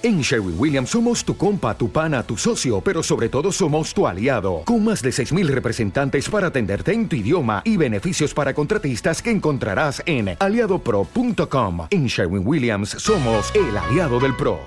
En Sherwin Williams somos tu compa, tu pana, tu socio, pero sobre todo somos tu aliado, con más de 6.000 representantes para atenderte en tu idioma y beneficios para contratistas que encontrarás en aliadopro.com. En Sherwin Williams somos el aliado del PRO.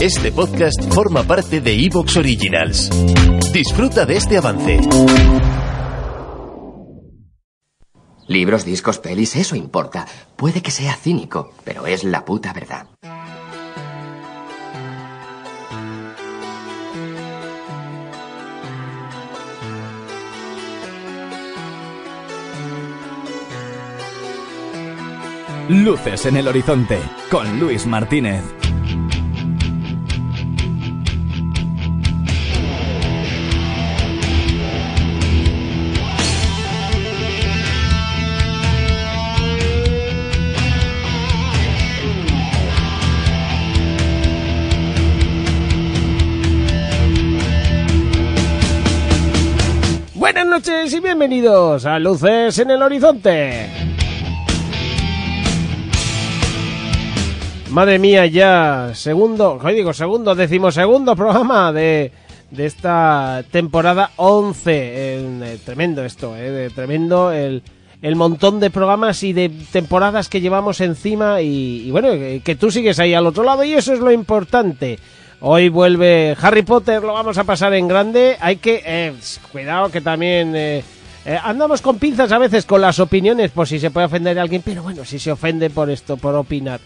Este podcast forma parte de Evox Originals. Disfruta de este avance. Libros, discos, pelis, eso importa. Puede que sea cínico, pero es la puta verdad. Luces en el horizonte con Luis Martínez. Buenas noches y bienvenidos a Luces en el Horizonte. Madre mía, ya segundo, hoy digo segundo, decimosegundo programa de, de esta temporada 11. Eh, tremendo esto, eh, tremendo el, el montón de programas y de temporadas que llevamos encima y, bueno, que, que tú sigues ahí al otro lado y eso es lo importante. Hoy vuelve Harry Potter, lo vamos a pasar en grande. Hay que, eh, cuidado que también eh, eh, andamos con pinzas a veces con las opiniones por si se puede ofender a alguien, pero bueno, si se ofende por esto, por opinar,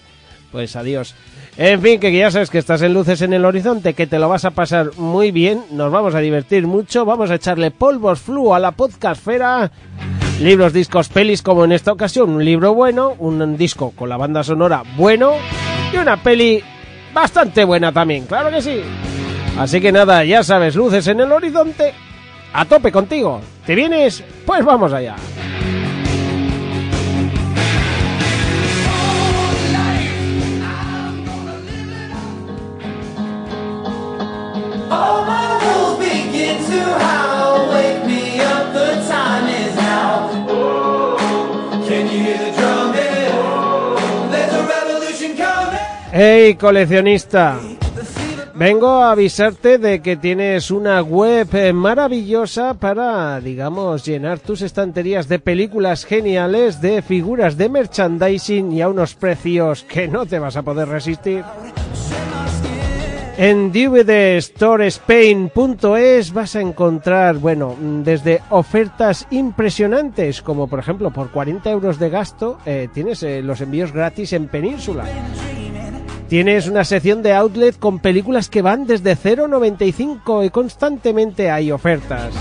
pues adiós. En fin, que ya sabes que estás en luces en el horizonte, que te lo vas a pasar muy bien, nos vamos a divertir mucho, vamos a echarle polvos flu a la podcastfera. Libros, discos, pelis, como en esta ocasión, un libro bueno, un disco con la banda sonora bueno y una peli bastante buena también, claro que sí. Así que nada, ya sabes, luces en el horizonte, a tope contigo. ¿Te vienes? Pues vamos allá. Hey, coleccionista. Vengo a avisarte de que tienes una web eh, maravillosa para, digamos, llenar tus estanterías de películas geniales, de figuras de merchandising y a unos precios que no te vas a poder resistir. En dvdstorespain.es vas a encontrar, bueno, mm, desde ofertas impresionantes, como por ejemplo por 40 euros de gasto eh, tienes eh, los envíos gratis en Península. Tienes una sección de outlet con películas que van desde 0,95 y constantemente hay ofertas.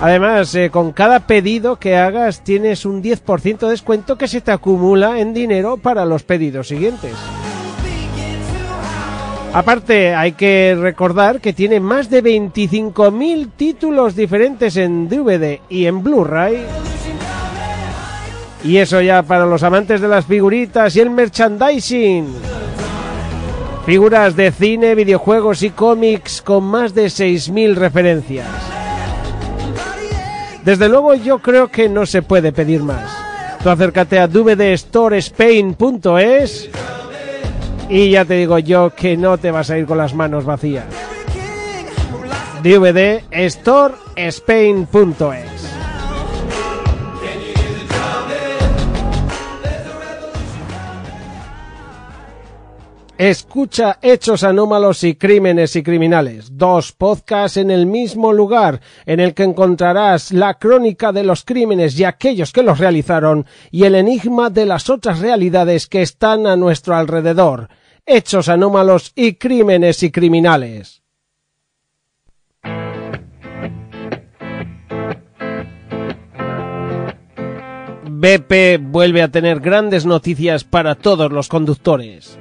Además, eh, con cada pedido que hagas tienes un 10% de descuento que se te acumula en dinero para los pedidos siguientes. Aparte, hay que recordar que tiene más de 25.000 títulos diferentes en DVD y en Blu-ray. Y eso ya para los amantes de las figuritas y el merchandising. Figuras de cine, videojuegos y cómics con más de 6.000 referencias. Desde luego yo creo que no se puede pedir más. Tú acércate a dvdstorespain.es y ya te digo yo que no te vas a ir con las manos vacías. dvdstorespain.es Escucha Hechos Anómalos y Crímenes y Criminales, dos podcasts en el mismo lugar, en el que encontrarás la crónica de los crímenes y aquellos que los realizaron y el enigma de las otras realidades que están a nuestro alrededor. Hechos Anómalos y Crímenes y Criminales. BP vuelve a tener grandes noticias para todos los conductores.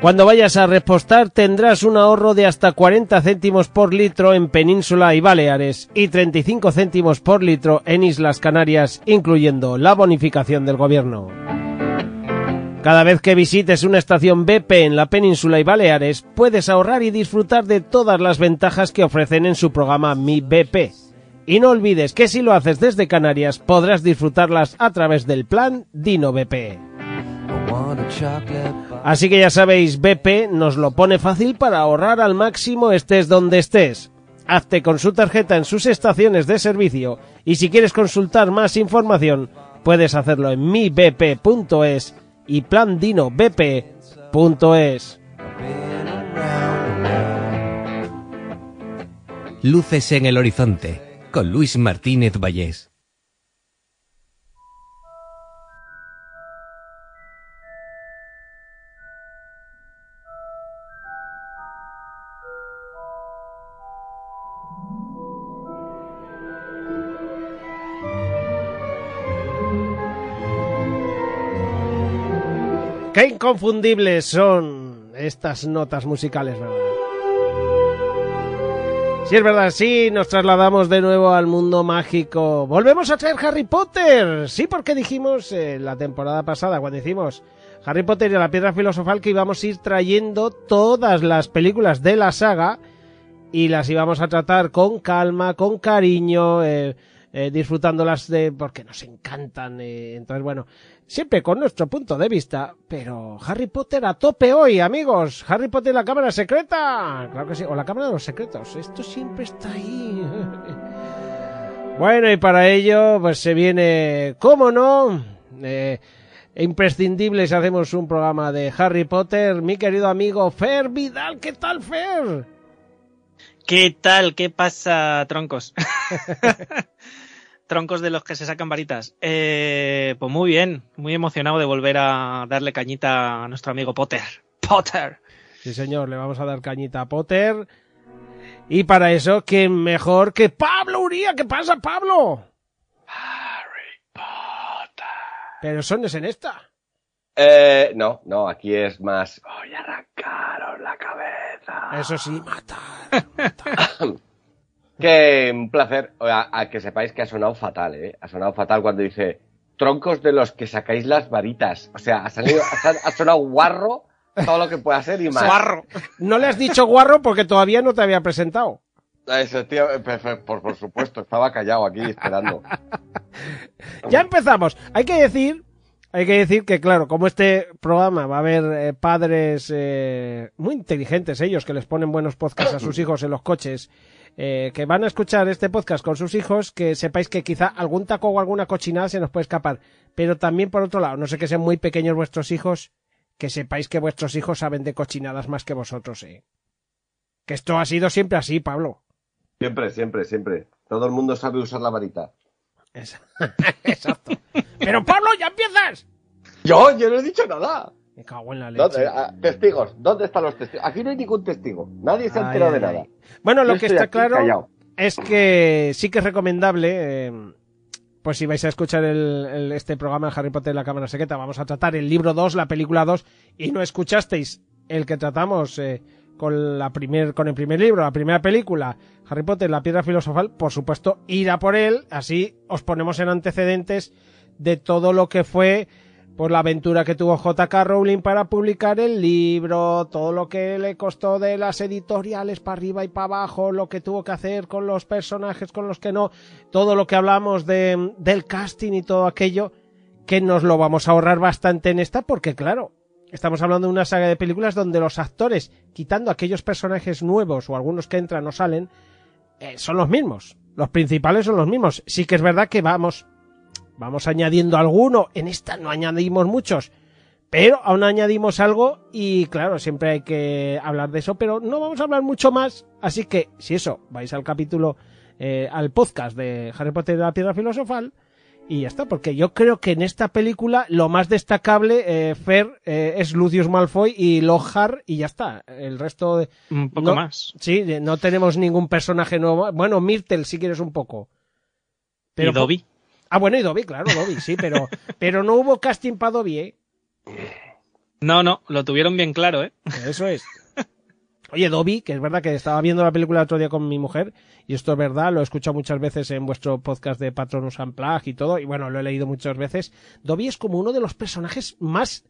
Cuando vayas a repostar tendrás un ahorro de hasta 40 céntimos por litro en Península y Baleares y 35 céntimos por litro en Islas Canarias, incluyendo la bonificación del gobierno. Cada vez que visites una estación BP en la península y Baleares, puedes ahorrar y disfrutar de todas las ventajas que ofrecen en su programa Mi BP. Y no olvides que si lo haces desde Canarias podrás disfrutarlas a través del plan Dino BP. Así que ya sabéis, BP nos lo pone fácil para ahorrar al máximo estés donde estés. Hazte con su tarjeta en sus estaciones de servicio y si quieres consultar más información, puedes hacerlo en mibp.es y plandinobp.es. Luces en el horizonte, con Luis Martínez Vallés. Qué inconfundibles son estas notas musicales, ¿verdad? Sí, es verdad, sí, nos trasladamos de nuevo al mundo mágico. Volvemos a traer Harry Potter. Sí, porque dijimos eh, la temporada pasada, cuando hicimos Harry Potter y la piedra filosofal, que íbamos a ir trayendo todas las películas de la saga y las íbamos a tratar con calma, con cariño, eh, eh, disfrutándolas de porque nos encantan. eh, entonces, bueno, siempre con nuestro punto de vista, pero Harry Potter a tope hoy, amigos. Harry Potter y la cámara secreta. Claro que sí, o la cámara de los secretos. Esto siempre está ahí. bueno, y para ello, pues se viene, ¿cómo no? Eh, imprescindible si hacemos un programa de Harry Potter. Mi querido amigo Fer Vidal, ¿qué tal, Fer? ¿Qué tal? ¿Qué pasa, troncos? troncos de los que se sacan varitas. Eh, pues muy bien, muy emocionado de volver a darle cañita a nuestro amigo Potter. Potter. Sí, señor, le vamos a dar cañita a Potter. Y para eso, ¿quién mejor que Pablo Uría? ¿Qué pasa, Pablo? Harry Potter. Pero son es en esta. Eh, no, no, aquí es más. Voy a arrancaros la cabeza. Eso sí, matar. Que un placer. O sea, a que sepáis que ha sonado fatal, ¿eh? Ha sonado fatal cuando dice troncos de los que sacáis las varitas. O sea, ha, salido, ha, ha sonado guarro todo lo que pueda ser y más. Guarro. No le has dicho guarro porque todavía no te había presentado. Eso, tío, eh, por, por- por supuesto, estaba callado aquí esperando. Ya empezamos. Hay que decir, hay que decir que claro, como este programa va a haber eh, padres eh, muy inteligentes ellos que les ponen buenos podcasts a sus hijos en los coches, eh, que van a escuchar este podcast con sus hijos, que sepáis que quizá algún taco o alguna cochinada se nos puede escapar. Pero también por otro lado, no sé que sean muy pequeños vuestros hijos, que sepáis que vuestros hijos saben de cochinadas más que vosotros, eh. Que esto ha sido siempre así, Pablo. Siempre, siempre, siempre. Todo el mundo sabe usar la varita. Exacto. Pero Pablo, ya empiezas. Yo, yo no he dicho nada. Me cago en la ¿Dónde? leche. Ah, testigos, ¿dónde están los testigos? Aquí no hay ningún testigo. Nadie se ha enterado de ay. nada. Bueno, lo Yo que está claro callado. es que sí que es recomendable, eh, pues si vais a escuchar el, el- este programa de Harry Potter y la Cámara Secreta, vamos a tratar el libro 2, la película 2, y no escuchasteis el que tratamos eh, con, la primer, con el primer libro, la primera película, Harry Potter, la piedra filosofal, por supuesto, ir a por él, así os ponemos en antecedentes de todo lo que fue por la aventura que tuvo J.K. Rowling para publicar el libro, todo lo que le costó de las editoriales para arriba y para abajo, lo que tuvo que hacer con los personajes, con los que no, todo lo que hablamos de, del casting y todo aquello, que nos lo vamos a ahorrar bastante en esta, porque claro, estamos hablando de una saga de películas donde los actores, quitando aquellos personajes nuevos o algunos que entran o salen, eh, son los mismos. Los principales son los mismos. Sí que es verdad que vamos vamos añadiendo alguno. En esta no añadimos muchos, pero aún añadimos algo y claro, siempre hay que hablar de eso, pero no vamos a hablar mucho más. Así que, si eso, vais al capítulo, eh, al podcast de Harry Potter y la Piedra Filosofal. Y ya está, porque yo creo que en esta película lo más destacable, eh, Fer, eh, es Lucius Malfoy y Lockhart y ya está. El resto de... Un poco No. más. Sí, de- no tenemos ningún personaje nuevo. Bueno, Myrtle, si quieres un poco. y Dobby. Ah, bueno, y Dobby, claro, Dobby, sí, pero, pero no hubo casting para Dobby, ¿eh? No, no, lo tuvieron bien claro, ¿eh? Eso es. Oye, Dobby, que es verdad que estaba viendo la película el otro día con mi mujer, y esto es verdad, lo he escuchado muchas veces en vuestro podcast de Patronus Unplugged y todo, y bueno, lo he leído muchas veces. Dobby es como uno de los personajes más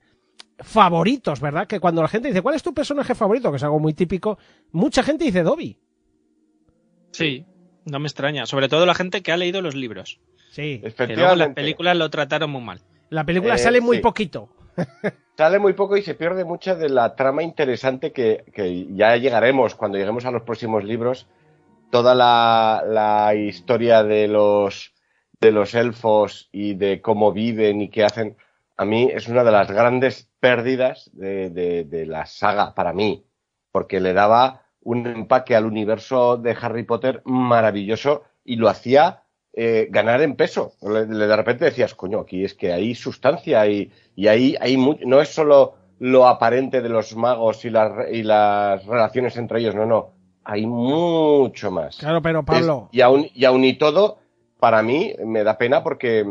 favoritos, ¿verdad? Que cuando la gente dice, ¿cuál es tu personaje favorito? Que es algo muy típico, mucha gente dice Dobby. Sí, no me extraña. Sobre todo la gente que ha leído los libros. Sí. En las Efectivamente. películas lo trataron muy mal. La película Eh, sale muy sí. poquito. sale muy poco y se pierde mucha de la trama interesante que, que ya llegaremos cuando lleguemos a los próximos libros. Toda la, la historia de los, de los elfos y de cómo viven y qué hacen, a mí es una de las grandes pérdidas de, de, de la saga para mí, porque le daba un empaque al universo de Harry Potter maravilloso y lo hacía eh, ganar en peso. De repente decías, coño, aquí es que hay sustancia y, y ahí hay mu- no es solo lo aparente de los magos y las, re- y las relaciones entre ellos, no, no, hay mucho más. Claro, pero Pablo, Es- y, aún, y aún y todo, para mí me da pena porque,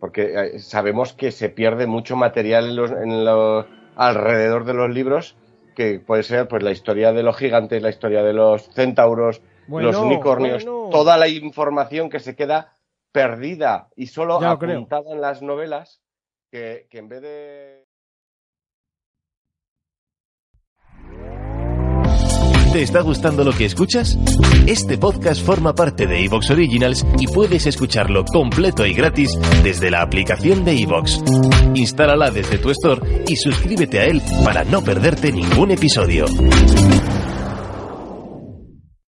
porque eh, sabemos que se pierde mucho material en los, en los- alrededor de los libros, que puede ser pues la historia de los gigantes, la historia de los centauros, Bueno, los unicornios, bueno. toda la información que se queda perdida y solo Ya apuntada en las novelas, que, que en vez de... ¿Te está gustando lo que escuchas? Este podcast forma parte de Evox Originals y puedes escucharlo completo y gratis desde la aplicación de Evox. Instálala desde tu store y suscríbete a él para no perderte ningún episodio.